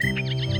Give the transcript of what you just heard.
Música